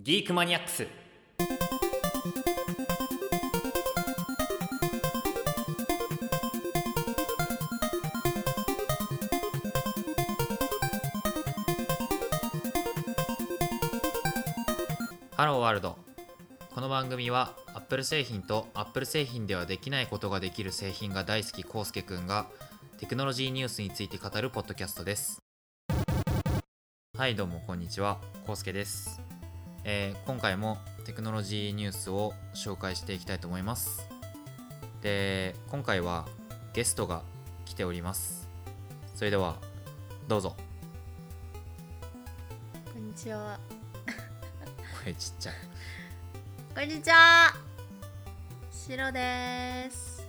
ギークマニアックス。ハローワールド。この番組は Apple 製品と Apple 製品ではできないことができる製品が大好きコウスケくんがテクノロジーニュースについて語るポッドキャストです。はいどうもこんにちは。コウスケです、えー今回もテクノロジーニュースを紹介していきたいと思いますで今回はゲストが来ておりますそれではどうぞこんにちは。声ちっちゃいこんにちは。しろです。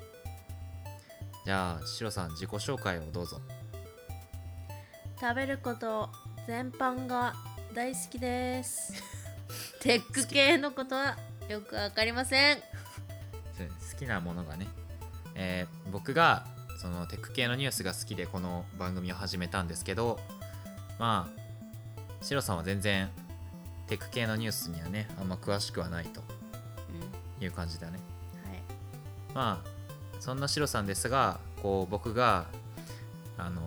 じゃあシロさん自己紹介をどうぞ食べること全般が大好きです。テック系のことはよくわかりません。好きなものがね、えー僕がそのテック系のニュースが好きでこの番組を始めたんですけどまあシロさんは全然テック系のニュースにはねあんま詳しくはないという感じだねはい。まあそんなシロさんですがこう僕があの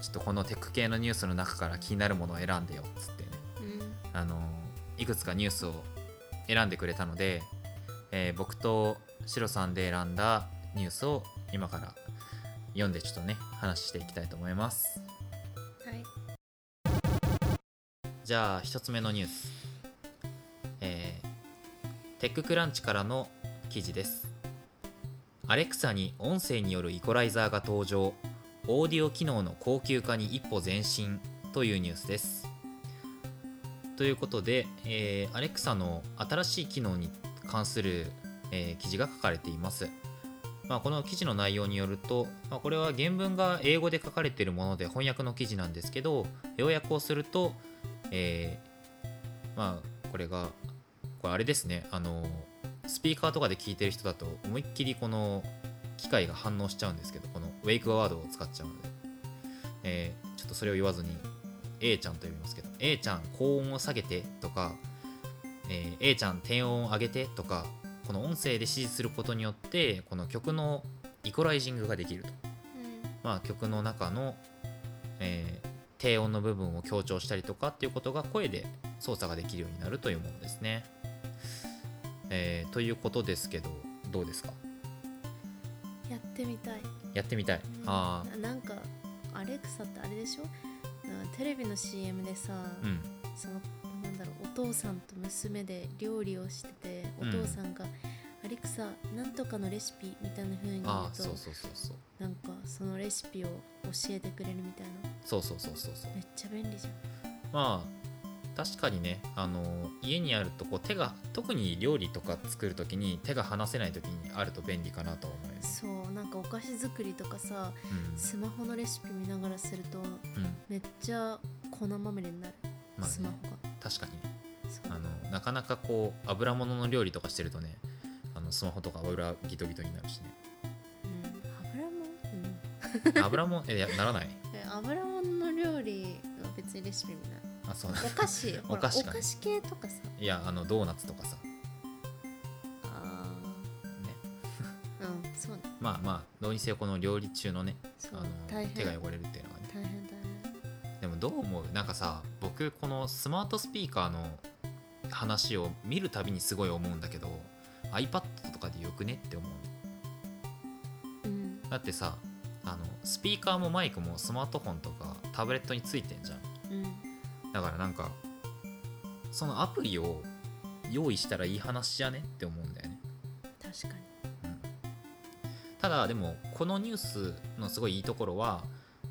ちょっとこのテック系のニュースの中から気になるものを選んでよっつってねうん。あのいくつかニュースを選んでくれたので、えー僕とシロさんで選んだニュースを今から読んでちょっとね話していきたいと思います。はい。じゃあ一つ目のニュース。えーテッククランチからの記事です。アレクサに音声によるイコライザーが登場。オーディオ機能の高級化に一歩前進というニュースですということで、えー、アレクサの新しい機能に関する、えー記事が書かれています、まあ、この記事の内容によると、まあ、これは原文が英語で書かれているもので翻訳の記事なんですけど要約をすると、えーまあこれがこれあれですねあのスピーカーとかで聞いてる人だと思いっきりこの機械が反応しちゃうんですけどこのウェイクワードを使っちゃうので、えーちょっとそれを言わずに A ちゃんと呼びますけど A ちゃん高音を下げてとか、えー A ちゃん低音を上げてとかこの音声で指示することによってこの曲のイコライジングができると、まあ、曲の中の、えー低音の部分を強調したりとかっていうことが声で操作ができるようになるというものですね、えーということですけどどうですか？やってみたい。やってみたい。あああ。なんかアレクサってあれでしょ？テレビの CM でさ、うん。そのなんだろうお父さんと娘で料理をしてておうん。父さんが、アレクサなんとかのレシピみたいな風に言うとそうそうそうそう。なんかそのレシピを教えてくれるみたいな。そうそうそうそうそう。めっちゃ便利じゃん。まあ確かにねあの家にあるとこう手が特に料理とか作る時に手が離せない時にあると便利かなと思います、そうなんかお菓子作りとかさうん。スマホのレシピ見ながらするとうんめっちゃ粉まみれになる、まあね。スマホが。確かに。あのなかなかこう油物の料理とかしてるとねあのスマホとか油ギトギトになるしね。うん、油もん、うん、油もえいやならない。え油もんの料理は別にレシピ見ない。あそう。なお菓子。お菓子かお菓子系とかさ。いやあのドーナツとかさ。あね。ーうんそうね。まあまあどうにせよこの料理中のねあの手が汚れるっていうのがね。大変大でもどう思う？なんかさ僕このスマートスピーカーの話を見るたびにすごい思うんだけど iPad とかでよくねって思う？うん。だってさあのスピーカーもマイクもスマートフォンとかタブレットについてんじゃん。うん。だからなんかそのアプリを用意したらいい話じゃねって思うんだよね、確かに。うん、ただでもこのニュースのすごいいいところは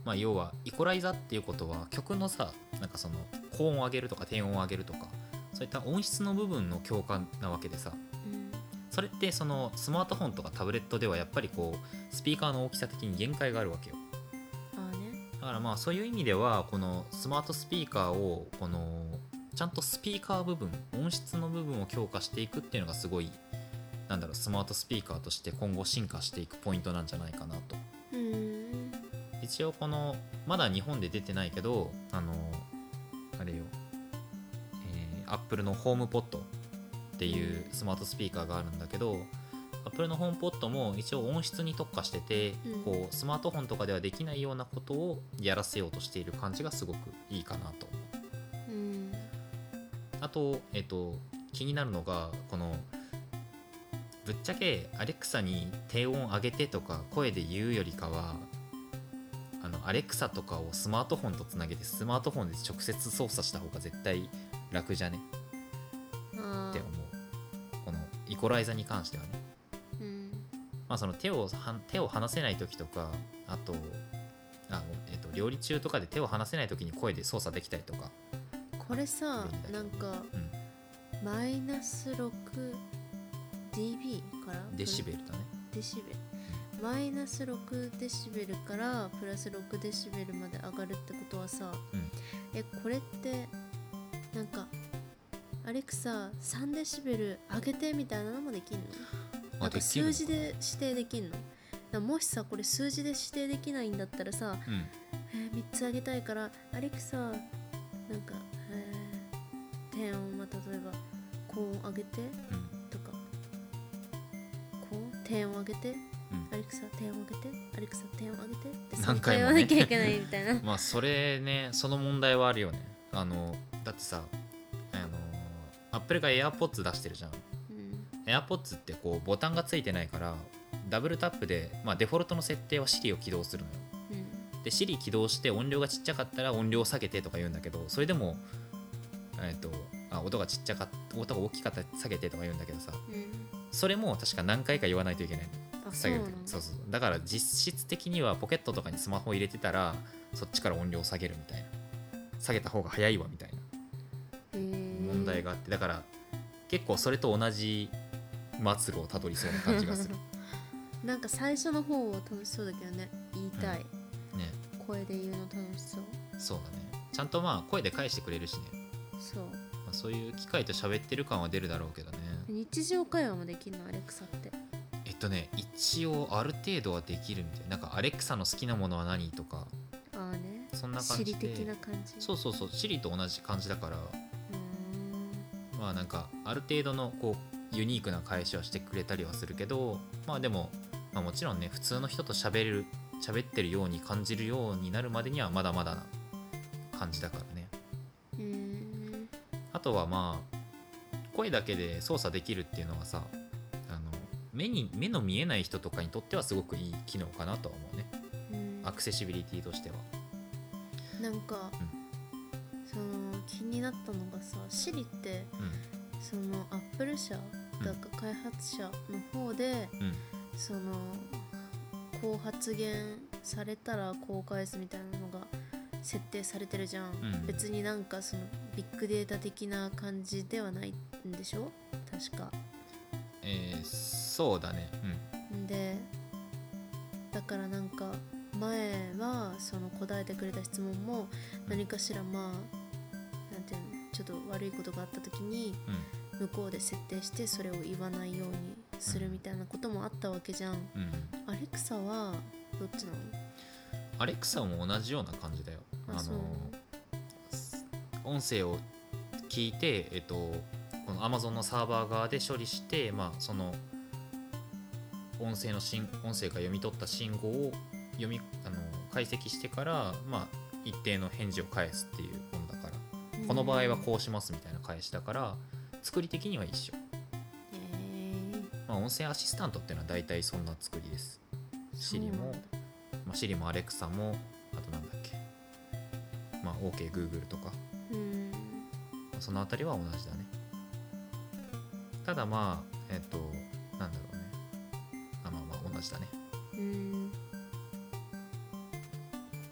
まあ要はイコライザっていうことは曲のさなんかその高音を上げるとか低音を上げるとかそういった音質の部分の強化なわけでさうんそれってそのスマートフォンとかタブレットではやっぱりこうスピーカーの大きさ的に限界があるわけよ。だからまあそういう意味ではこのスマートスピーカーをこのちゃんとスピーカー部分音質の部分を強化していくっていうのがすごいなんだろうスマートスピーカーとして今後進化していくポイントなんじゃないかなと。うん一応このまだ日本で出てないけどあのあれよ、えー Apple のホームポットっていうスマートスピーカーがあるんだけど Apple のホームポットも一応音質に特化してて、うん。こうスマートフォンとかではできないようなことをやらせようとしている感じがすごくいいかなと。うん。あと、えっと、気になるのがこのぶっちゃけアレクサに低音上げてとか声で言うよりかはあのアレクサとかをスマートフォンとつなげてスマートフォンで直接操作した方が絶対楽じゃね？あって思う。このイコライザに関してはね。ーうん。まあその手をは手を離せない時とかあとあ、えっと、料理中とかで手を離せない時に声で操作できたりとか。これさなんかうん。マイナス 6dB から？デシベルだね。デシベルマイナス6デシベルからプラス6デシベルまで上がるってことはさ、うん。えこれってなんかアレクサ3デシベル上げてみたいなのもできんの？なんか数字で指定できんの？もしさこれ数字で指定できないんだったらさ、うん。えー3つ上げたいからアレクサなんか、えー低音は例えば高音上げてうん。とか高音低音上げてレクサ低音上げてアレクサ低音上げてって何回もね。言わなきゃいけないみたいな。まあそれねその問題はあるよね。あのだってさあのアップルが AirPods 出してるじゃん。うん。AirPods ってこうボタンがついてないからダブルタップで、まあ、デフォルトの設定は Siri を起動するのよ。うん。で Siri 起動して音量がちっちゃかったら音量を下げてとか言うんだけどそれでもえっ、とあ音がちっちゃかっ音が大きかったら下げてとか言うんだけどさ。うん。それも確か何回か言わないといけない。の下げるそうそうだから実質的にはポケットとかにスマホを入れてたらそっちから音量を下げるみたいな。下げた方が早いわみたいな問題があって。だから結構それと同じ末路をたどりそうな感じがする。なんか最初の方は楽しそうだけどね。言いたい、ね。声で言うの楽しそう。そうだね。ちゃんとまあ声で返してくれるしね、そう。まあ、そういう機械と喋ってる感は出るだろうけどね。日常会話もできるのアレクサってとね一応ある程度はできるみたいな。んかアレクサの好きなものは何とか。ああね。そんな感じで。地理的な感じ。そうそうそう。シリと同じ感じだから。まあなんかある程度のこうユニークな返しはしてくれたりはするけどまあでも、まあ、もちろんね普通の人と喋る喋ってるように感じるようになるまでにはまだまだな感じだからね。うーん。あとはまあ声だけで操作できるっていうのはさ目に目の見えない人とかにとってはすごくいい機能かなとは思うね。うん。アクセシビリティとしては。なんか、その気になったのがさシリってうそのアップル社だか開発者の方で、んうんそのこう発言されたらこう返すみたいなのが設定されてるじゃん、うん。別になんかそのビッグデータ的な感じではないんでしょ？確かえーそうだね。うん。でだからなんか前はその答えてくれた質問も何かしらまあなんていうのちょっと悪いことがあった時にうん。向こうで設定してそれを言わないようにするみたいなこともあったわけじゃん、うん。アレクサはどっちなの？アレクサも同じような感じだよ。あの音声を聞いて、えっと、この Amazon のサーバー側で処理して、まあ、その音声の信音声が読み取った信号を読みあの解析してから、まあ、一定の返事を返すっていうものだから。この場合はこうしますみたいな返しだから作り的には一緒、えー。まあ、音声アシスタントっていうのは大体そんな作りです。そう Siri も、まあ、Siri も Alexa もあとなんだっけ。まあ OKGoogle とか。うん。そのあたりは同じだねただまあえっ、となんだろうね。あまあまあ同じだね。うん。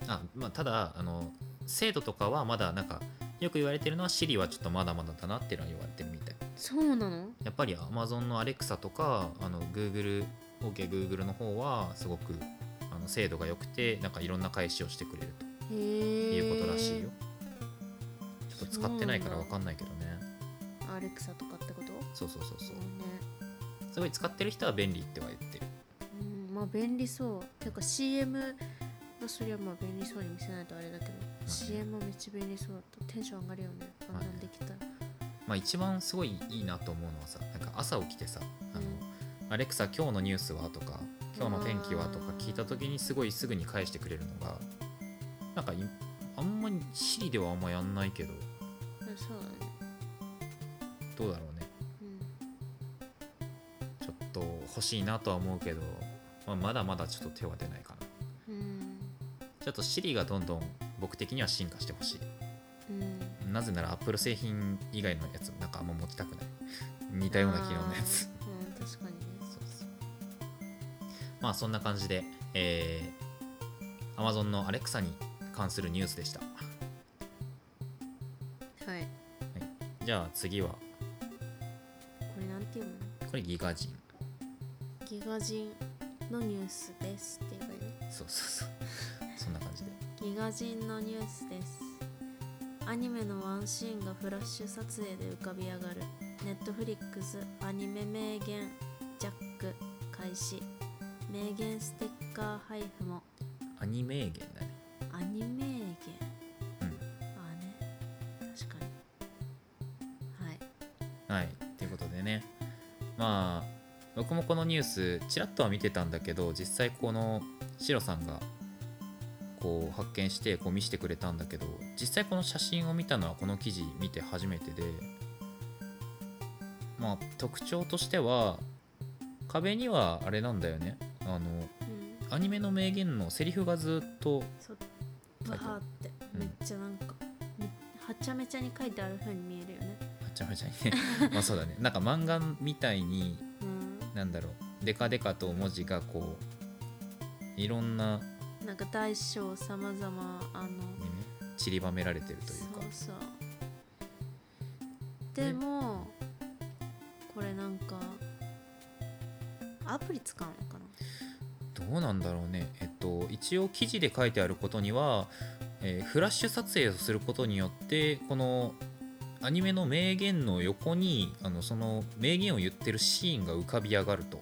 あまあただあの精度とかはまだなんかよく言われてるのは Siri はちょっとまだまだだなっていうのは言われてるみたい。そうなの？やっぱり Amazon の Alexa とかあの Google OKGoogle の方はすごくあの精度が良くてなんかいろんな返しをしてくれると。いうことらしいよ。ちょっと使ってないから分かんないけどね。アレクサとかってそうそうそうそう。ね。すごい使ってる人は便利っては言ってる。うんまあ便利そう。てか CM はそりゃまあ便利そうに見せないとあれだけど、CM もめっちゃ便利そうだった。テンション上がるよね。あんなんできたら、まあ、一番すごいいいなと思うのはさなんか朝起きてさ「あのアレクサ今日のニュースは?」とか「今日の天気は?」とか聞いた時にすごいすぐに返してくれるのがなんかいあんまりシリではあんまやんないけど欲しいなとは思うけど、まあ、まだまだちょっと手は出ないかな。うん。ちょっとシリがどんどん僕的には進化してほしい。うん。なぜなら Apple 製品以外のやつなんかあんま持ちたくない。似たような機能のやつ。うん。確かにね。そうそうまあそんな感じで、えー、Amazon の Alexa に関するニュースでした、ははい。い、じゃあ次は。これなんていうの？これギガ人ギガ人のニュースですって言えばいそうそうそう。そんな感じで。ギガ人のニュースです。アニメのワンシーンがフラッシュ撮影で浮かび上がる。ネットフリックスアニメ名言ジャック開始。名言ステッカー配布も。アニメーゲンだね。アニメ名僕もこのニュースちらっとは見てたんだけど実際このシロさんがこう発見してこう見せてくれたんだけど実際この写真を見たのはこの記事見て初めてでまあ特徴としては壁にはあれなんだよね。あのうん。アニメの名言のセリフがずっとそう。書いてある。わーって。うん。めっちゃなんか、めはちゃめちゃに書いてある風に見えるよね。めちゃめちゃにね。まあそうだね。なんか漫画みたいにうんなんだろう。デカデカと文字がこういろんななんか大小さまざまあのにね散りばめられてるというか。そうそう。でもこれなんかアプリ使うのかな？どうなんだろうね。えっと一応記事で書いてあることには、えーフラッシュ撮影をすることによってこのアニメの名言の横にあのその名言を言ってるシーンが浮かび上がると。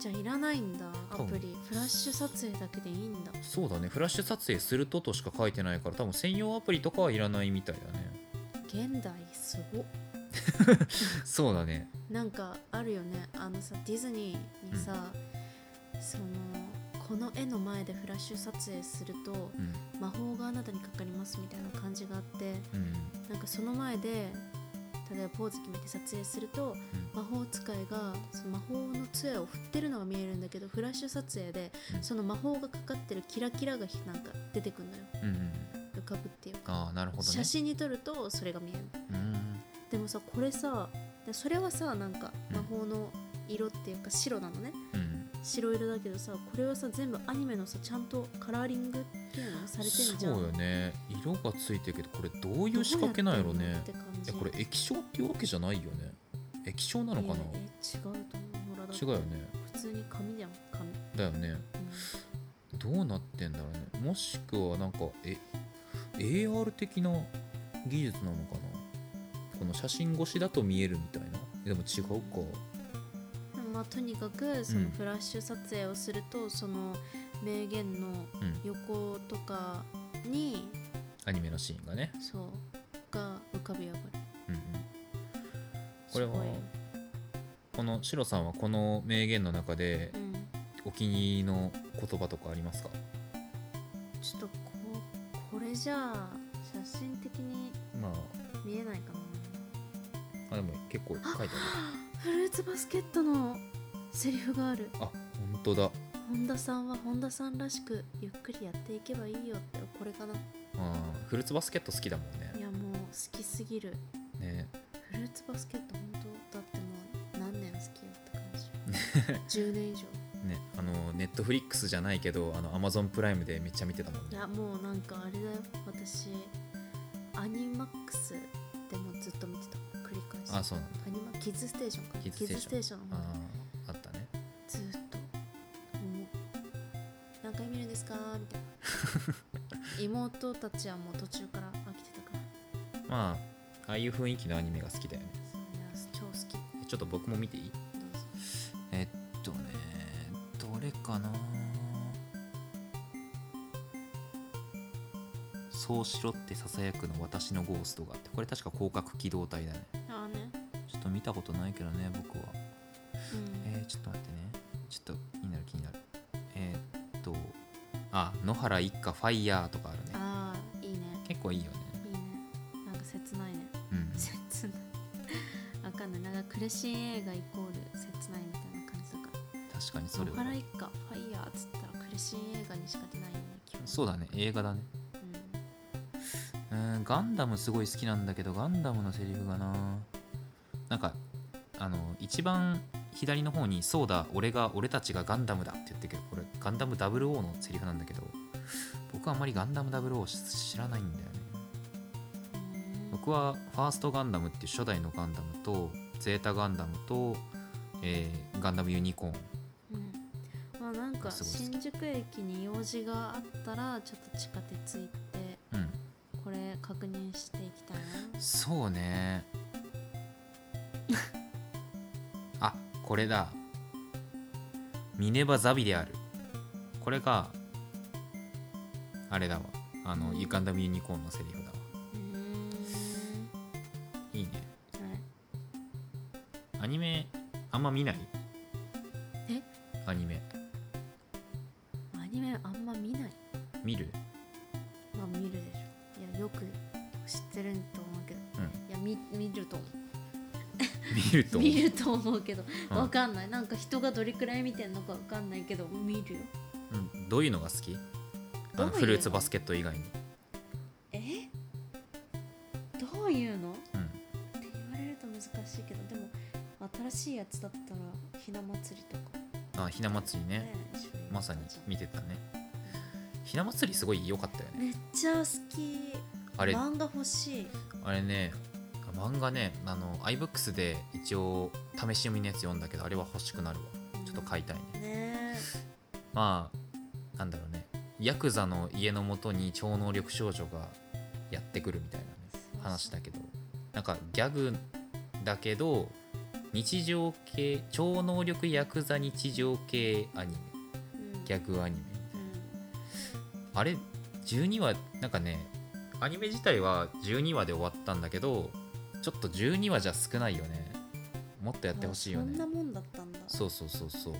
じゃあいらないんだ。アプリ。フラッシュ撮影だけでいいんだ。そうだね。フラッシュ撮影するととしか書いてないから多分専用アプリとかはいらないみたいだね。現代すご そうだね。なんかあるよね。あのさディズニーにさ、そのこの絵の前でフラッシュ撮影するとうん。魔法があなたにかかりますみたいな感じがあってうん。なんかその前で例えばポーズ決めて撮影すると魔法使いがその魔法の杖を振ってるのが見えるんだけどフラッシュ撮影でうん。その魔法がかかってるキラキラがなんか出てくるのよ。うんうんうん。浮かぶっていうか。ああなるほどね。写真に撮るとそれが見える。うん。でもさこれさでそれはさなんかうん。魔法の色っていうか白なのね。うん白色だけどさこれはさ全部アニメのさちゃんとカラーリングっていうのされてんじゃん。そうよね。色がついてるけどこれどういう仕掛けなんやろね。いやこれ液晶っていうわけじゃないよね。液晶なのかな？違うと思う。違うよね。普通に紙じゃん紙、だよね。うんどうなってんだろうね。もしくはなんかえ AR 的な技術なのかな？この写真越しだと見えるみたいな。でも違うかとにかくそのフラッシュ撮影をすると、その名言のうん横とかにアニメのシーンがね。そう。が浮かび上がる。うんうん。これはこのシロさんはこの名言の中でうん。お気に入りの言葉とかありますか？ちょっとここれじゃあ写真的にまあ。見えないかな。あでも結構書いてある。フルーツバスケットのセリフがある。あ本当だ。本田さんは本田さんらしくゆっくりやっていけばいいよってこれかな。あーフルーツバスケット好きだもんね。いやもう好きすぎる。ね。フルーツバスケット本当だってもう何年好きやった感じ。10年以上。ねあのネットフリックスじゃないけどあのアマゾンプライムでめっちゃ見てたもんね。いやもうなんかあれだよ。私アニマックスでもずっと見てた。繰り返し。あそうなんだ。アニマキッズステーションか。キッズステーション。のあ方ですか？みたいな。妹たちはもう途中から飽きてたから。まあああいう雰囲気のアニメが好きだよね。超好き。ちょっと僕も見ていい？うぞ。えっとねどれかな？そうしろってささやくの私のゴーストがあってこれ確か広角機動隊だね。あと見たことないけどね僕は。うん。えー、ちょっと待ってね。ちょっと野原一家ファイヤーとかあるね。ああいいね。結構いいよね。いいね。なんか切ないね。うん。切ない。わかんない。なんかクレシン映画イコール切ないみたいな感じだから。確かにそれは。野原一家ファイヤーっつったらクレシン映画にしか出ないよねそうだね。映画だね。ううーん。ガンダムすごい好きなんだけどガンダムのセリフがな。なんかあの一番左の方に「そうだ俺が俺たちがガンダムだ」って言ってるけどこれガンダム00のセリフなんだけど僕はあんまりガンダム00を知らないんだよね。ん僕はファーストガンダムっていう初代のガンダムとゼータガンダムと、えーガンダムユニコーン。うん。まあなんか新宿駅に用事があったらちょっと地下鉄行ってうん。これ確認していきたいな。そうね。あこれだ。ミネバ・ザビである。これがあれだわ。あの、うんガンダムユニコーンのセリフだわ。いいね。はい。アニメあんま見ない？え？アニメ。アニメあんま見ない。見る？まあ見るでしょ。いやよく知ってると思うけど。うん。いや見見ると思う。見ると思う。見ると思うけど。うん。わかんない。なんか人がどれくらい見てんのかわかんないけど見るよ。うん、どういうのが好き？フルーツバスケット以外に。え？どういうの？っうん。て言われると難しいけどでも新しいやつだったらひな祭りとか。あひな祭りね一緒に。まさに見てたね。ひな祭りすごい良かったよね。めっちゃ好き。あれ。漫画欲しい。あれね漫画ねあの iBooks で一応試し読みのやつ読んだけどあれは欲しくなるわ。ちょっと買いたいね。ね。まあなんだろうねヤクザの家のもとに超能力少女がやってくるみたいな話だけどなんかギャグだけど日常系超能力ヤクザ日常系アニメ。うん。ギャグアニメ。うん。あれ12話なんかねアニメ自体は12話で終わったんだけどちょっと12話じゃ少ないよね。もっとやってほしいよね。あそんなもんだったんだ。そうそうそうそう。へ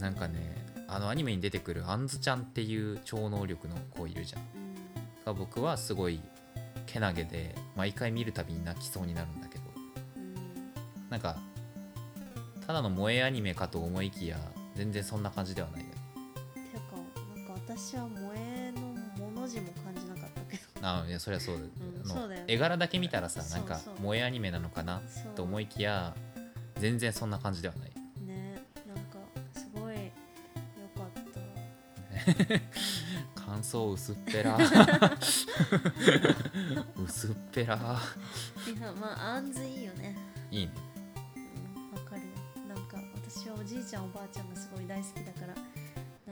なんかねあのアニメに出てくるあんずちゃんっていう超能力の子いるじゃん。えが僕はすごいけなげで毎回見るたびに泣きそうになるんだけど。うん。うんなんかただの萌えアニメかと思いきや全然そんな感じではないよね。てかなんか私は萌えのもの字も感じなかったけど。あいやそりゃそうだ,、んあのそうだよね。絵柄だけ見たらさなんか萌えアニメなのかな？と思いきや全然そんな感じではない 感想薄っぺら。薄っぺら。いやまああんずいいよね。いいね。うんわかるよ。なんか私はおじいちゃんおばあちゃんがすごい大好きだから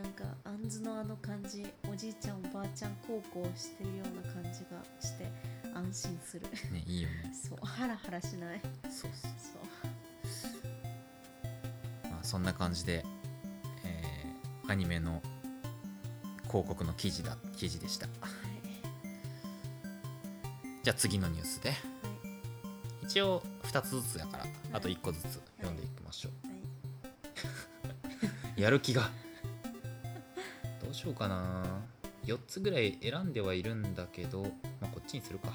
なんかあんずのあの感じおじいちゃんおばあちゃん孝行してるような感じがして安心する。ねいいよね。そうハラハラしない。そうそう。そう。まあ、そんな感じで、えーアニメの広告の記事だ記事でした。はいじゃあ次のニュースで。はい一応2つずつだからあと1個ずつ読んでいきましょう、はい。やる気が。どうしようかな。4つぐらい選んではいるんだけど、まあ、こっちにするか。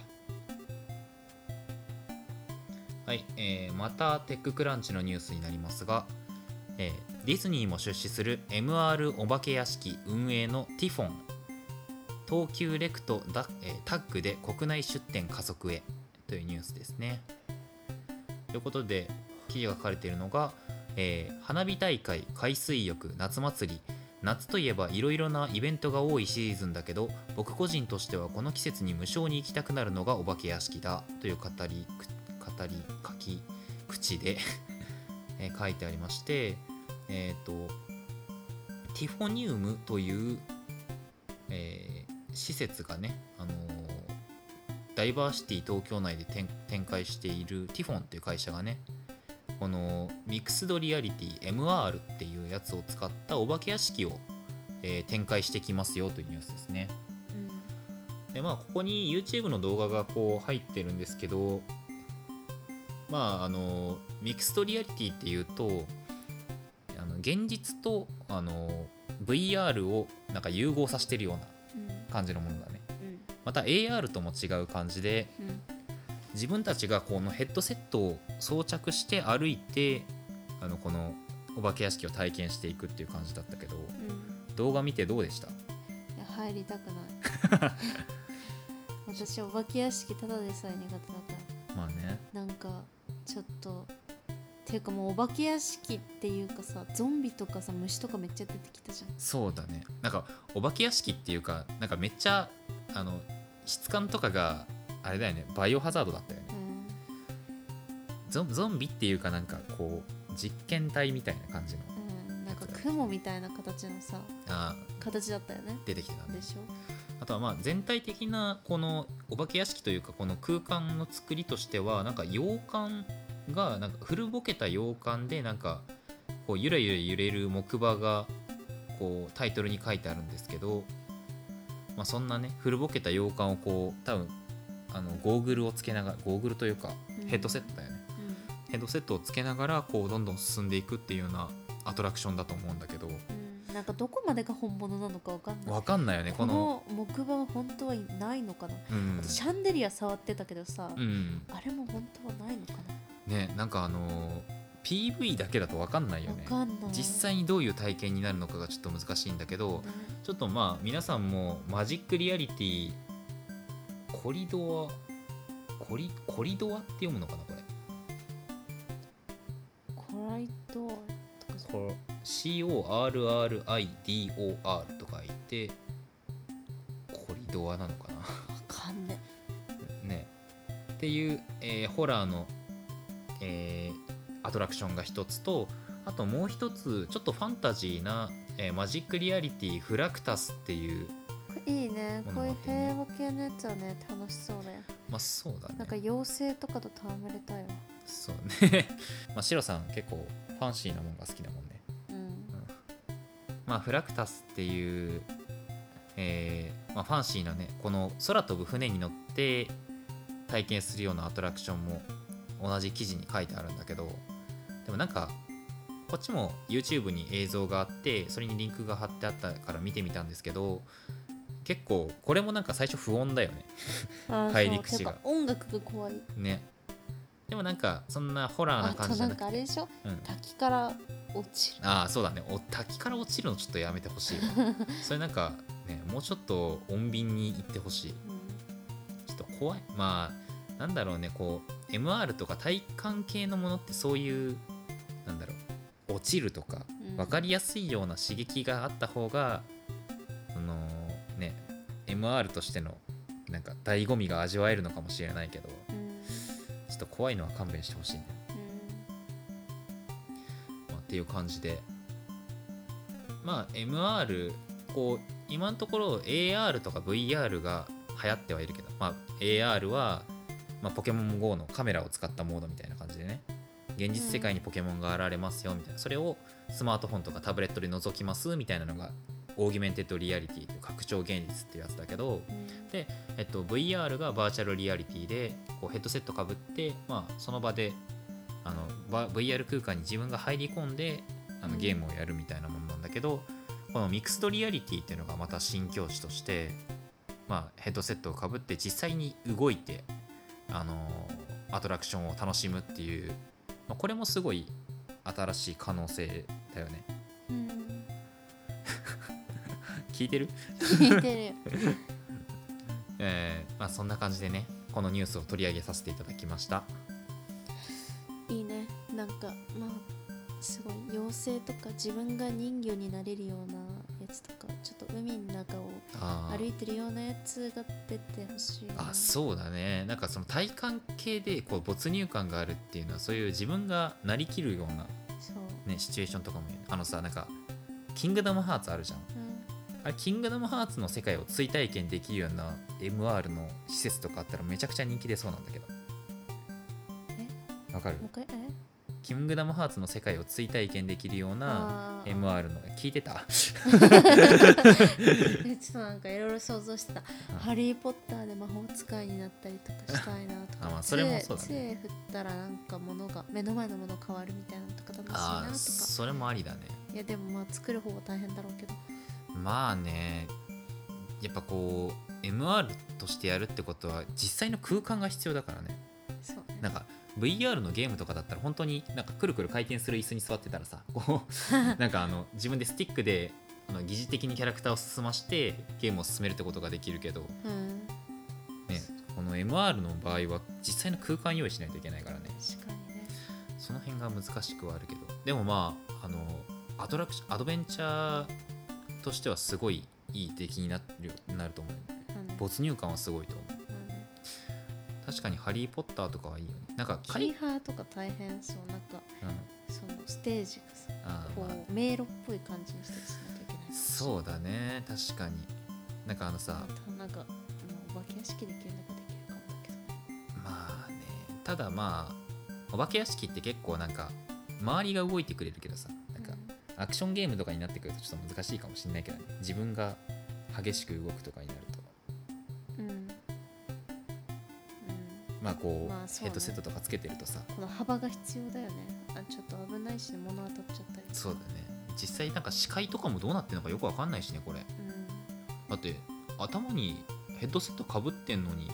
はい、えーまたテッククランチのニュースになりますが、えーディズニーも出資する MR お化け屋敷運営のティフォン。東急レクとダ、えタッグで国内出店加速へというニュースですね。ということで記事が書かれているのが、えー花火大会海水浴夏祭り。夏といえばいろいろなイベントが多いシーズンだけど僕個人としてはこの季節に無償に行きたくなるのがお化け屋敷だ。という語り語り書き口で え書いてありましてえっ、とティフォニウムという、えー施設がね、あのーダイバーシティ東京内で展展開しているティフォンっていう会社がねこのミクスドリアリティ MR っていうやつを使ったお化け屋敷を、えー展開してきますよというニュースですね。でまあここに YouTube の動画がこう入ってるんですけどまああの Mixed Reality っていうと現実とあの VR をなんか融合させてるようなうん。感じのものだね。うん。また AR とも違う感じでうん自分たちがこのヘッドセットを装着して歩いてあのこのお化け屋敷を体験していくっていう感じだったけどうん。動画見てどうでした？いや入りたくない。私お化け屋敷ただでさえ苦手だからまあね。なんかちょっとていうかもうお化け屋敷っていうかさゾンビとかさ虫とかめっちゃ出てきたじゃん。そうだね。なんかお化け屋敷っていうかなんかめっちゃあの質感とかがあれだよね。バイオハザードだったよね。うゾンゾンビっていうかなんかこう実験体みたいな感じの。ん、うん、なんか雲みたいな形のさあ形だったよね。出てきてたね。でしょ？あとはまあ全体的なこのお化け屋敷というかこの空間の作りとしてはなんか洋館がなんか古ぼけた洋館でなんかこうゆらゆら揺れる木馬がこうタイトルに書いてあるんですけど、まあ、そんなね古ぼけた洋館をこう多分あのゴーグルをつけながらゴーグルというかうん。ヘッドセットだよね、うヘッドセットをつけながらこうどんどん進んでいくっていうようなアトラクションだと思うんだけど。ん、うん、なんかどこまでが本物なのかわかんない。わかんないよねここのの木馬は本当はないのかな、うん。シャンデリア触ってたけどさ、うん。あれも本当はないのかねなんかあのー PV だけだと分かんないよなね。わかんない。実際にどういう体験になるのかがちょっと難しいんだけどちょっとまあ皆さんもマジックリアリティコリドアコリコリドアって読むのかなこれ。コライトとかさ。こ CORRRIDOR と書いてコリドアなのかな。わかんね ね、っていう、えーホラーの、えーアトラクションが一つとあともう一つちょっとファンタジーな、えーマジックリアリティフラクタスっていういいね。こういう平和系のやつはね楽しそうだよ。まあそうだなんかね妖精とかと戯れたいわ。そうね。まあシロさん結構ファンシーなもんが好きだもんね。うん。まあフラクタスっていう、えーまあ、ファンシーなねこの空飛ぶ船に乗って体験するようなアトラクションも同じ記事に書いてあるんだけどでもなんかこっちも YouTube に映像があってそれにリンクが貼ってあったから見てみたんですけど結構これもなんか最初不穏だよね。あ帰り口が。音楽が怖い。ね。でもなんかそんなホラーな感じじゃなくて。かあれでしょ？うん、滝から落ちる。ああそうだね。お滝から落ちるのちょっとやめてほしい。わ それなんかねもうちょっと穏便に行ってほしい。ちょっと怖い。まあなんだろうねこう MR とか体感系のものってそういうなんだろう落ちるとかうん。分かりやすいような刺激があった方がそのね MR としてのなんか醍醐味が味わえるのかもしれないけどちょっと怖いのは勘弁してほしいね、まあ、っていう感じで。まあ MR こう今のところ AR とか VR が流行ってはいるけど、まあ、AR は、まあ、ポケモン GO のカメラを使ったモードみたいな感じでね。現実世界にポケモンが現れますよみたいな。それをスマートフォンとかタブレットで覗きますみたいなのが augmented reality という拡張現実っていうやつだけど、うん。で、えっと、VR がバーチャルリアリティでこうヘッドセットかぶって、まあ、その場であのバ VR 空間に自分が入り込んであのうん。ゲームをやるみたいなものなんだけど、このミクストリアリティっていうのがまた新境地として、まあ、ヘッドセットをかぶって実際に動いて、あのアトラクションを楽しむっていう、まあ、これもすごい新しい可能性だよね。うん。聞いてる？聞いてる。よ えーまあ、そんな感じでねこのニュースを取り上げさせていただきました。いいね。なんかまあすごい妖精とか自分が人魚になれるようなちょっと海の中を歩いてるようなやつが出てほしいな。あそうだね。なんかその体感系でこう没入感があるっていうのはそういう自分がなりきるような、ね、シチュエーションとかもあのさなんか「キングダムハーツ」あるじゃん。うん、あれキングダムハーツの世界を追体験できるような MR の施設とかあったらめちゃくちゃ人気出そうなんだけど。わかる？キングダムハーツの世界を追体験できるようなあー。MR の聞いてた？え ちょっとなんかいろいろ想像してた「うん。ハリー・ポッター」で魔法使いになったりとかしたいなとか。あまあそれもそうだね。杖杖振ったらなんか物が目の前のもの変わるみたいなのとか楽しいなあーとかそれもありだね。いやでもまあ作る方が大変だろうけど。まあねやっぱこう MR としてやるってことは実際の空間が必要だからね。そうね。なんか VR のゲームとかだったら本当になんかくるくる回転する椅子に座ってたらさこう なんかあの自分でスティックであの疑似的にキャラクターを進ましてゲームを進めるってことができるけど、うん。ね、この MR の場合は実際の空間用意しないといけないからね。ね。その辺が難しくはあるけど。でもまああのアトラクションアドベンチャーとしてはすごいいい出来になるよなると思う。まあね没入感はすごいと思う確かに「ハリー・ポッター」とかはいいよね。なんかキー仮、ハーとか大変そう。なんかうん。そのステージがさこう迷路っぽい感じにしたりしなきゃいけないそうだね。確かに。なんかあのさまたなんかうんお化け屋敷できるのができるかもだけどね。まあね。ただまあお化け屋敷って結構なんか周りが動いてくれるけどさなんかアクションゲームとかになってくるとちょっと難しいかもしれないけどね。自分が激しく動くとかになるまあこう,、まあそうね。ヘッドセットとかつけてるとさ。この幅が必要だよね。あちょっと危ないし物当たっちゃったりそうだね。実際なんか視界とかもどうなってるのかよくわかんないしねこれ。うん。だって頭にヘッドセットかぶってんのに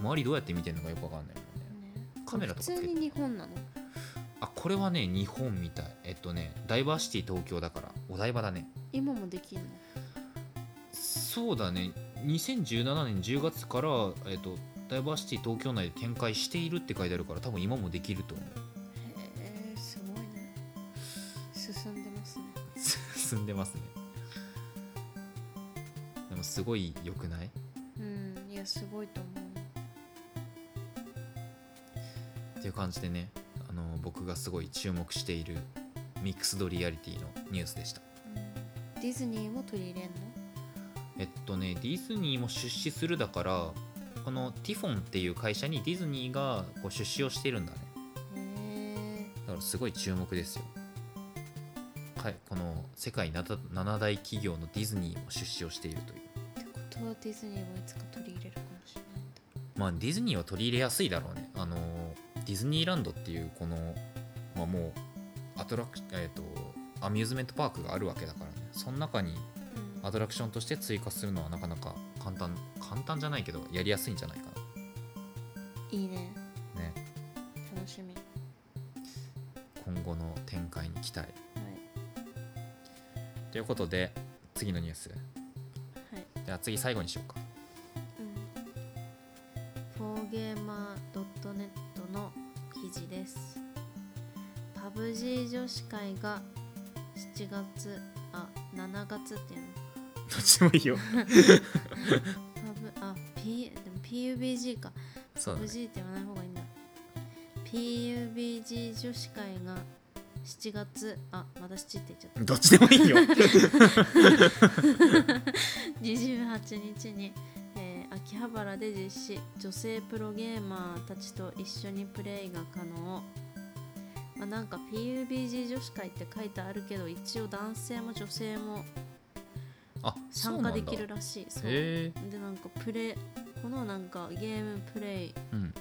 周りどうやって見てんのかよくわかんないもんね。ね。カメラとかつけて。普通に日本なの？あこれはね日本みたい。えっとねダイバーシティ東京だからお台場だね。今もできんの？そうだね。2017年10月から、えっと、ダイバーシティ東京内で展開しているって書いてあるから多分今もできると思う。へえすごいね進んでますね。進んでますね。でもすごい良くない？うんいやすごいと思う。っていう感じでねあの僕がすごい注目しているミックスドリアリティのニュースでした。うん。ディズニーも取り入れんの？えっとねディズニーも出資するだからこのティフォンっていう会社にディズニーがこう出資をしてるんだね。へえだからすごい注目ですよ。はいこの世界 7, 7大企業のディズニーも出資をしているという。ってことはディズニーもいつか取り入れるかもしれないまあディズニーは取り入れやすいだろうね。あのディズニーランドっていうこのまあもうアトラクえっ、とアミューズメントパークがあるわけだからね。その中にうん。アトラクションとして追加するのはなかなか簡単簡単じゃないけどやりやすいんじゃないかいいね。なね。楽しみ。今後の展開に期待。はい。ということで次のニュース。はい。じゃあ次最後にしようか。うん、フォーゲーマー .net の記事です。パブ G 女子会が7月、あ、7月っていうの？どっちもいいよ あ、P、でも PUBG か。そうだね G って言わない方がいいんだ。PUBG 女子会が7月、あ、まだ7って言っちゃった。どっちでもいいよ 28日に、えー秋葉原で実施女性プロゲーマーたちと一緒にプレイが可能、まあ、なんか PUBG 女子会って書いてあるけど一応男性も女性もあ参加できるらしいそう。でなんかプレイこのなんかゲームプレイうん。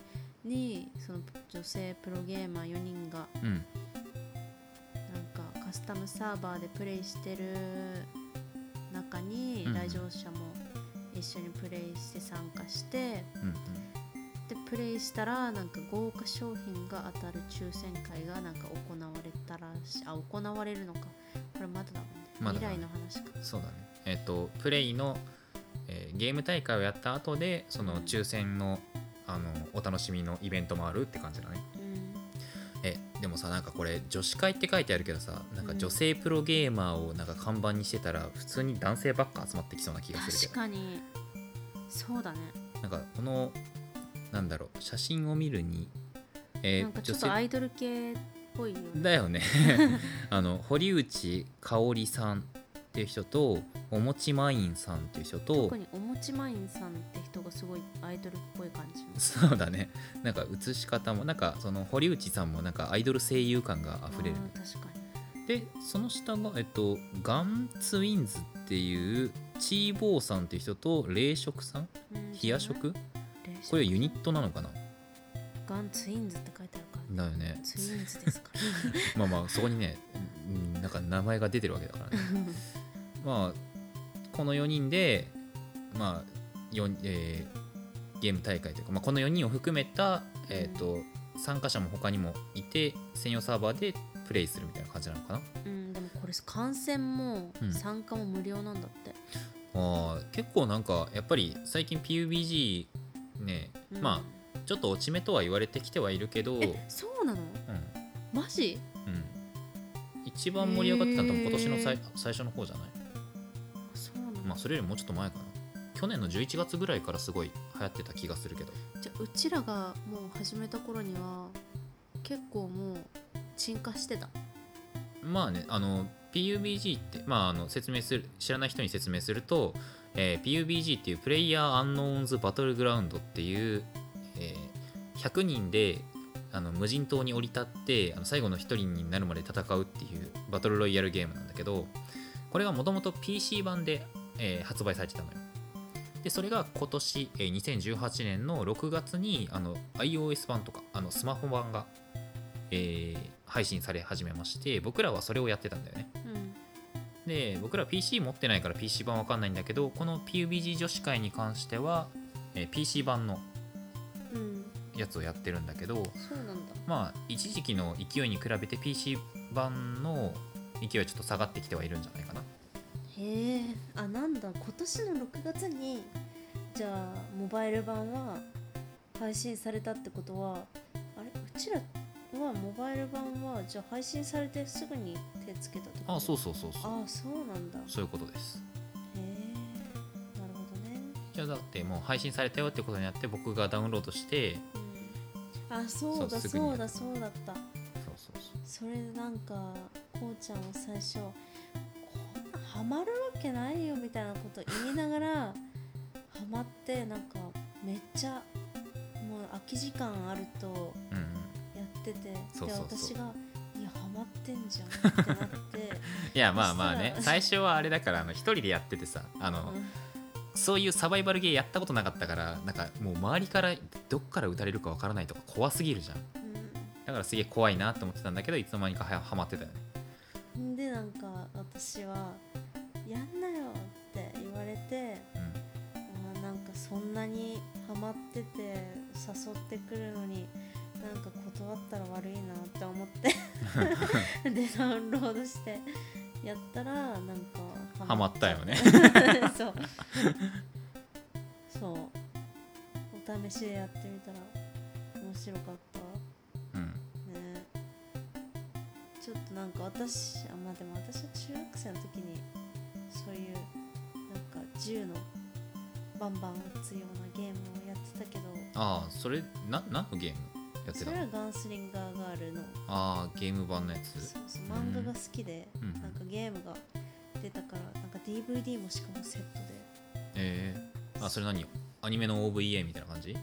にその女性プロゲーマー4人がうん。なんかカスタムサーバーでプレイしてる中にうん。来場者も一緒にプレイして参加して、うんでプレイしたらなんか豪華商品が当たる抽選会がなんか行われたらしあ行われるのか。これまだだもんね、未来の話か。そうだねえっ、とプレイの、えーゲーム大会をやった後でその抽選のあのお楽しみのイベントもあるって感じだね。うん。えでもさなんかこれ女子会って書いてあるけどさなんかうん。女性プロゲーマーをなんか看板にしてたら普通に男性ばっか集まってきそうな気がするけ確かに。そうだね。どなんかこのなんだろう写真を見るに、えーなんかちょっとアイドル系っぽいよね。だよね。あの堀内香織さんっっていう人とおもちマインさんっていう人と特におもちまいんさんって人がすごいアイドルっぽい感じの。そうだね。なんか映し方もなんかその堀内さんもなんかアイドル声優感があふれる。確かでその下がえっとガンツインズっていうチーボーさんっていう人と冷食さん？冷や食？これユニットなのかな？ガンツインズって書いてあるから。だよね。ツインズですか。まあまあそこにね、うん、なんか名前が出てるわけだからね まあこの4人でまあえーゲーム大会というか、まあ、この4人を含めた、えー、と参加者も他にもいて専用サーバーでプレイするみたいな感じなのかな？うんでもこれ観戦もうん。参加も無料なんだって、あー結構なんかやっぱり最近 PUBG ね、うん。まあちょっと落ち目とは言われてきてはいるけど、そうなの？マジ？うん、一番盛り上がってたのは今年のさいへー。最初の方じゃない？まあそれよりもうちょっと前かな。去年の11月ぐらいからすごい流行ってた気がするけど。じゃあうちらがもう始めた頃には結構もう沈下してた？まあねあの PUBG って、まあ、あの説明する知らない人に説明すると、えー PUBG っていうプレイヤーアンノーンズバトルグラウンドっていう、えー100人であの無人島に降り立ってあの最後の1人になるまで戦うっていうバトルロイヤルゲームなんだけどこれがもともと PC 版で、えー発売されてたのよ。でそれが今年、えー2018年の6月にあの iOS 版とかあのスマホ版が、えー配信され始めまして僕らはそれをやってたんだよね。うん。で僕ら PC 持ってないから PC 版わかんないんだけどこの PUBG 女子会に関しては、えー PC 版のうん。やつをやってるんだけどそうなんだ。まあ一時期の勢いに比べて PC 版の勢いはちょっと下がってきてはいるんじゃないかなへえあなんだ。今年の6月にじゃあモバイル版は配信されたってことはあれ？うちらはモバイル版はじゃあ配信されてすぐに手つけたと？あそうそうそうそう。あそうなんだ。へそういうことです。えなるほどね。じゃあだってもう配信されたよってことになって僕がダウンロードしてうん。あそうだそうだそうだった。そうそうそそれでなんかこうちゃんは最初ハマるわけないよみたいなこと言いながらハマってなんかめっちゃもう空き時間あるとううんうん。やっててそうそうそう。で私が「いやハマってんじゃん」ってなって、いやまあまあね。最初はあれだからあの一人でやっててさあの、うん。そういうサバイバルゲーやったことなかったからなんかもう周りからどっから撃たれるかわからないとか怖すぎるじゃん。だからすげえ怖いなって思ってたんだけどいつの間にかははまってたよね。うん、でなんか私は「誘ってくるのになんか断ったら悪いなって思って でダウンロードしてやったらなんかうんハマったよね。そう。そう。お試しでやってみたら面白かった。うん。ね。ちょっとなんか私あまあでも私は中学生の時にそういうなんか銃のバンバン撃つようなゲームをやってたけどああそれな何のゲームやってそれはガンスリンガーガールの。ああゲーム版のやつ？そうそう漫画が好きで、うん。なんかゲームが出たからなんか DVD もしかもセットで。えー、あそれ何？アニメの OVA みたいな感じ？OVA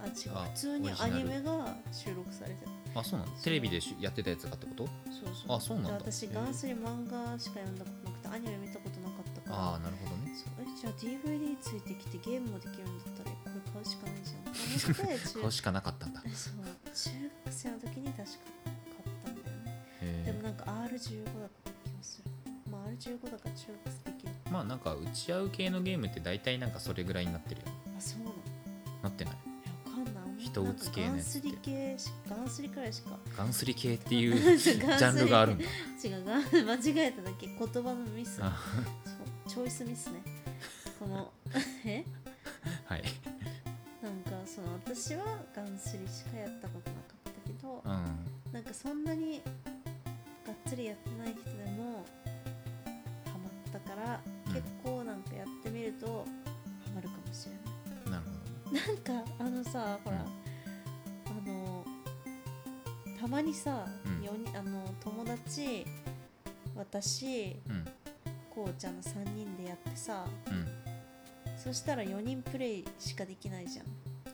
あ違う。あ普通にオリジナル。アニメが収録されてたあそうなのテレビでしやってたやつがってこと？そうそう。あそうなんだ。で私へえガンスリ漫画しか読んだことなくてアニメ見たことなかったから。ああなるほどね。そう。えじゃあ DVD ついてきてゲームもできるんだっしかないじゃん。と思って中買うしかなかったんだ。えそう中学生の時に確か買ったんだよね。でもなんか R15 だった気がする。まあ R15 だから中学生できる。まあなんか打ち合う系のゲームって大体なんかそれぐらいになってるよ。あそうなの。なってない。いやわかんない。人打つ系のやつって。なんかガンスリ系しガンスリくらいしか。ガンスリ系っていう ジジャンルがあるんだ。違うが間違えただけ。言葉のミス。あ。そうチョイスミスね。その え？はいかそんなにがっつりやってない人でもハマったから、うん。結構なんかやってみるとハマるかもしれない。なるほど。なんかあのさほら、うん。あのたまにさ、うん。四人あの友達私うん。こうちゃんの3人でやってさうん。そしたら4人プレイしかできないじゃん。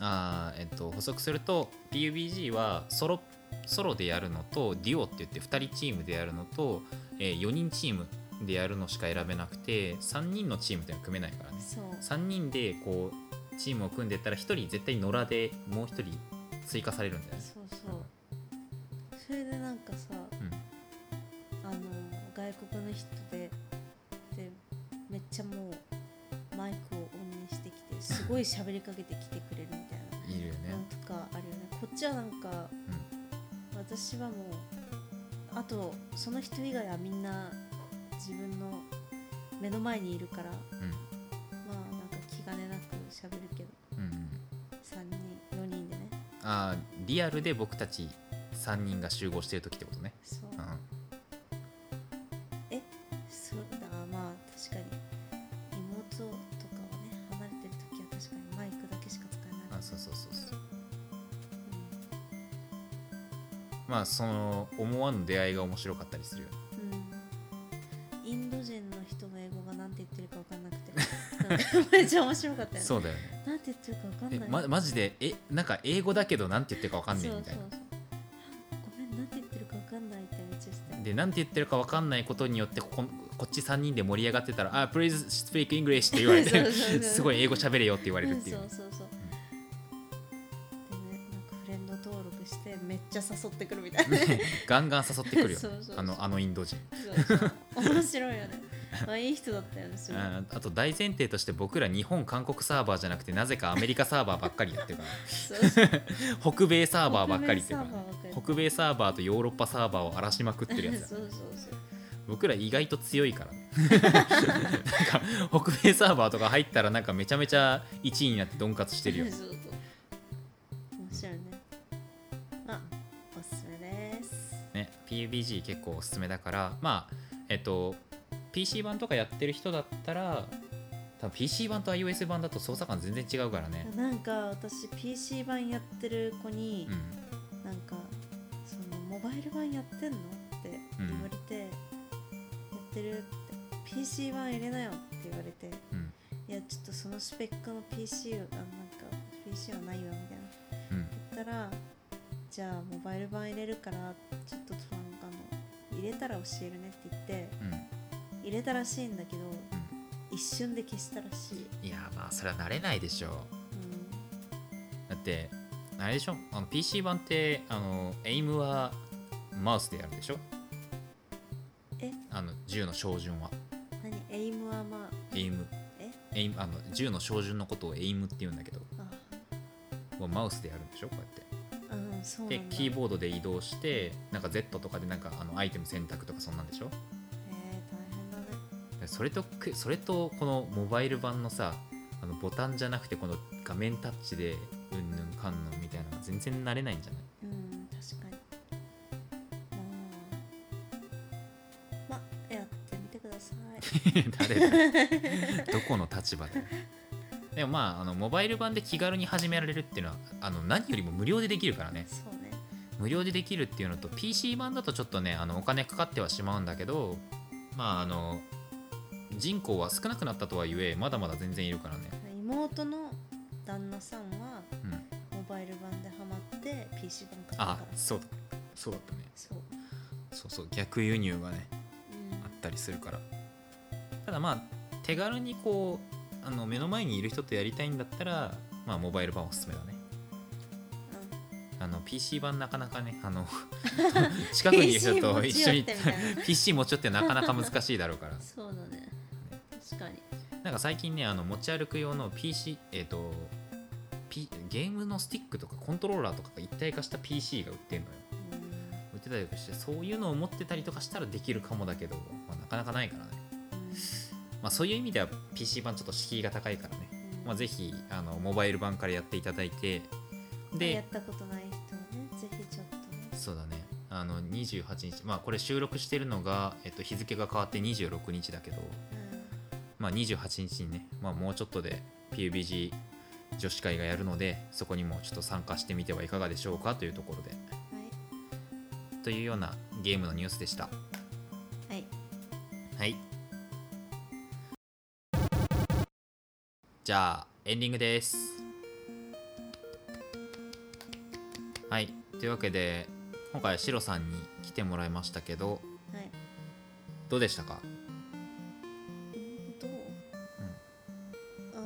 あーえっと補足すると PUBG はソロソロでやるのとデュオって言って2人チームでやるのと、え4人チームでやるのしか選べなくて3人のチームっていうのは組めないからね。そう。3人でこうチームを組んでったら1人絶対野良でもう1人追加されるんだよね。そうそう。それでなんかさうん。あの外国の人ででめっちゃもうマイクをオンにしてきてすごい喋りかけてきてくれるみたい いるよね。とかあるよね。こっちはなんか私はもうあとその人以外はみんな自分の目の前にいるからうん。まあなんか気兼ねなく喋るけどうんうん。うん3人4人でね。あーリアルで僕たち3人が集合してる時まあその思わぬ出会いが面白かったりするよね。うん、インド人の人の英語がなんて言ってるか分かんなくて。うんめっちゃ面白かったよねそうだよね。なんて言ってるか分かんえない。まマジでえなんか英語だけどなんて言ってるかわかんねえそうみたいな。そうそうごめんなんて言ってるか分かんないってめっちゃして。たでなんて言ってるかわかんないことによってこここっち3人で盛り上がってたら「あ please speak English」って言われ そうてそうそう。すごい英語喋れよって言われるっていうそうそうガンガン誘ってくるよね。あのあのインド人。面白いよね。あいい人だったよねああと大前提として僕ら日本韓国サーバーじゃなくてなぜかアメリカサーバーばっかりやってるから。北米サーバーばっかりっていうから、北米サーバーとヨーロッパサーバーを荒らしまくってるやつだ。そうそうそう僕ら意外と強いから。ねなんか北米サーバーとか入ったらなんかめちゃめちゃ1位になってドンカツしてるよ PUBG 結構おすすめだからまあえっと PC 版とかやってる人だったら多分 PC 版と iOS 版だと操作感全然違うからね。なんか私 PC 版やってる子に、うん。なんかそのモバイル版やってんのって言われて、やってるって PC 版入れなよって言われてうん。いやちょっとそのスペックの PC をあなんか PC はないわみたいな。うん。言ったらじゃあモバイル版入れるからちょっとなんかあの入れたら教えるねって言ってうん。入れたらしいんだけど一瞬で消したらしい、うんいやまあそれは慣れないでしょう。だってあれでしょ？あの PC 版ってあのエイムはマウスでやるでしょ？ん、え？あの銃の照準は。何？エイムはまあエイム。え？エイムあの銃の照準のことをエイムって言うんだけど。マウスでやるんでしょ？こうやってでキーボードで移動してなんか Z とかでなんかあのアイテム選択とかそんなんでしょ？えー、大変だね。でそれとくそれとこのモバイル版のさあのボタンじゃなくてこの画面タッチでうんぬんかんぬんみたいなのが全然慣れないんじゃない？うん確かに。まあまあやってみてください。誰だ どこの立場だよでもまああのモバイル版で気軽に始められるっていうのはあの何よりも無料でできるからね。そうね。無料でできるっていうのと PC 版だとちょっとねあのお金かかってはしまうんだけどまああの人口は少なくなったとはいえまだまだ全然いるからね。妹の旦那さんはうん。モバイル版でハマって PC 版買った。あからそうだ。そうだったね。そう、そうそう。逆輸入がねうん。あったりするから。ただまあ手軽にこうあの目の前にいる人とやりたいんだったらまあモバイル版おすすめだね。あの PC 版なかなかねあの 近くにいる人と一緒に PC 持ち寄ってな。PC 持ち寄ってなかなか難しいだろうから。そうだね。確かに。なんか最近ねあの持ち歩く用の PC えっ、と、P、ゲームのスティックとかコントローラーとかが一体化した PC が売ってんのよ。売ってたりとかしてそういうのを持ってたりとかしたらできるかもだけど、まあ、なかなかないからね、まあ、そういう意味では PC 版ちょっと敷居が高いからね、うんまあ、ぜひあのモバイル版からやっていただいてやでったことない人はねぜひちょっとね。そうだね。あの28日。まあこれ収録してるのが、えっと、日付が変わって26日だけど、まあ、28日にね、まあ、もうちょっとで PUBG 女子会がやるのでそこにもちょっと参加してみてはいかがでしょうかというところで。うんはい。というようなゲームのニュースでした。はい。はいじゃあエンディングです。はい。というわけで今回はシロさんに来てもらいましたけどはい。どうでしたか？どう、あー。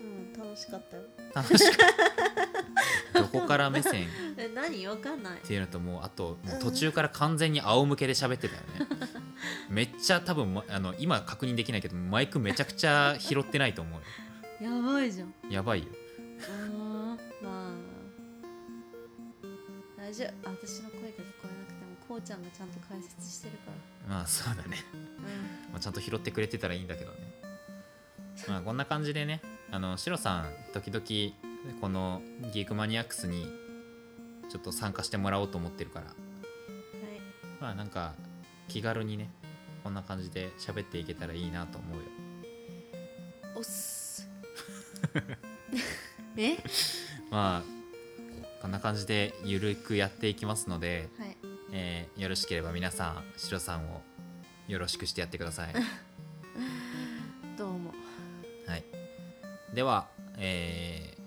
うん楽しかったよ。楽しかった。どこから目線？っえ何？わかんない。ていうのともうあともう途中から完全に仰向けで喋ってたよねめっちゃ多分まあの今確認できないけどマイクめちゃくちゃ拾ってないと思うよ。やばいじゃん。やばいよ。あーまあ。大丈夫。私の声が聞こえなくてもこうちゃんがちゃんと解説してるから。まあそうだね、うまあ、ちゃんと拾ってくれてたらいいんだけどね。まあこんな感じでねあのシロさん時々このギークマニアックスにちょっと参加してもらおうと思ってるから。んはい。まあなんか気軽にねこんな感じで喋っていけたらいいなと思うよ。おっす。え？まあこんな感じでゆるくやっていきますので、はい。えーよろしければ皆さんシロさんをよろしくしてやってください。どうも。はい、では、えー、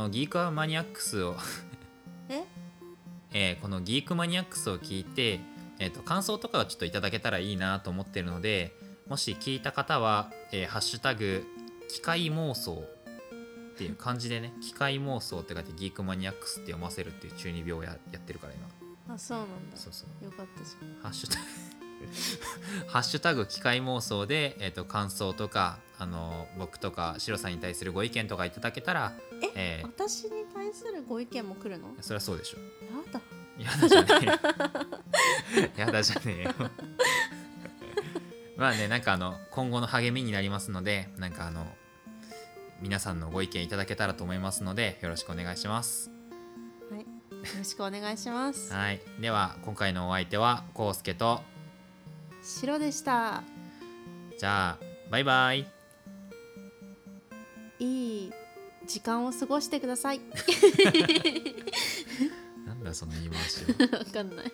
のギークマニアックスをえ？えーこのギークマニアックスを聞いて、えー、と感想とかをちょっといただけたらいいなと思ってるので、もし聞いた方は、えーハッシュタグ、機械妄想っていう漢字でね、機械妄想って書いてギークマニアックスって読ませるっていう中二病をややってるから今。あそうなんだそうそう。よかったじハッシュタグ ハッシュタグ機械妄想で、えー、と感想とかあの僕とかシロさんに対するご意見とかいただけたらえゃん私に対するご意見も来るの？ーそりゃそうでしょ。やだ。やだじゃねえよ。やだじゃねえよ。まあねなんかあの今後の励みになりますのでなんかあの皆さんのご意見いただけたらと思いますのでよろしくお願いします。はい。よろしくお願いします。はい。では今回のお相手はコウスケと白でした。じゃあバイバイ時間を過ごしてください。なんだその言い回しは。わかんない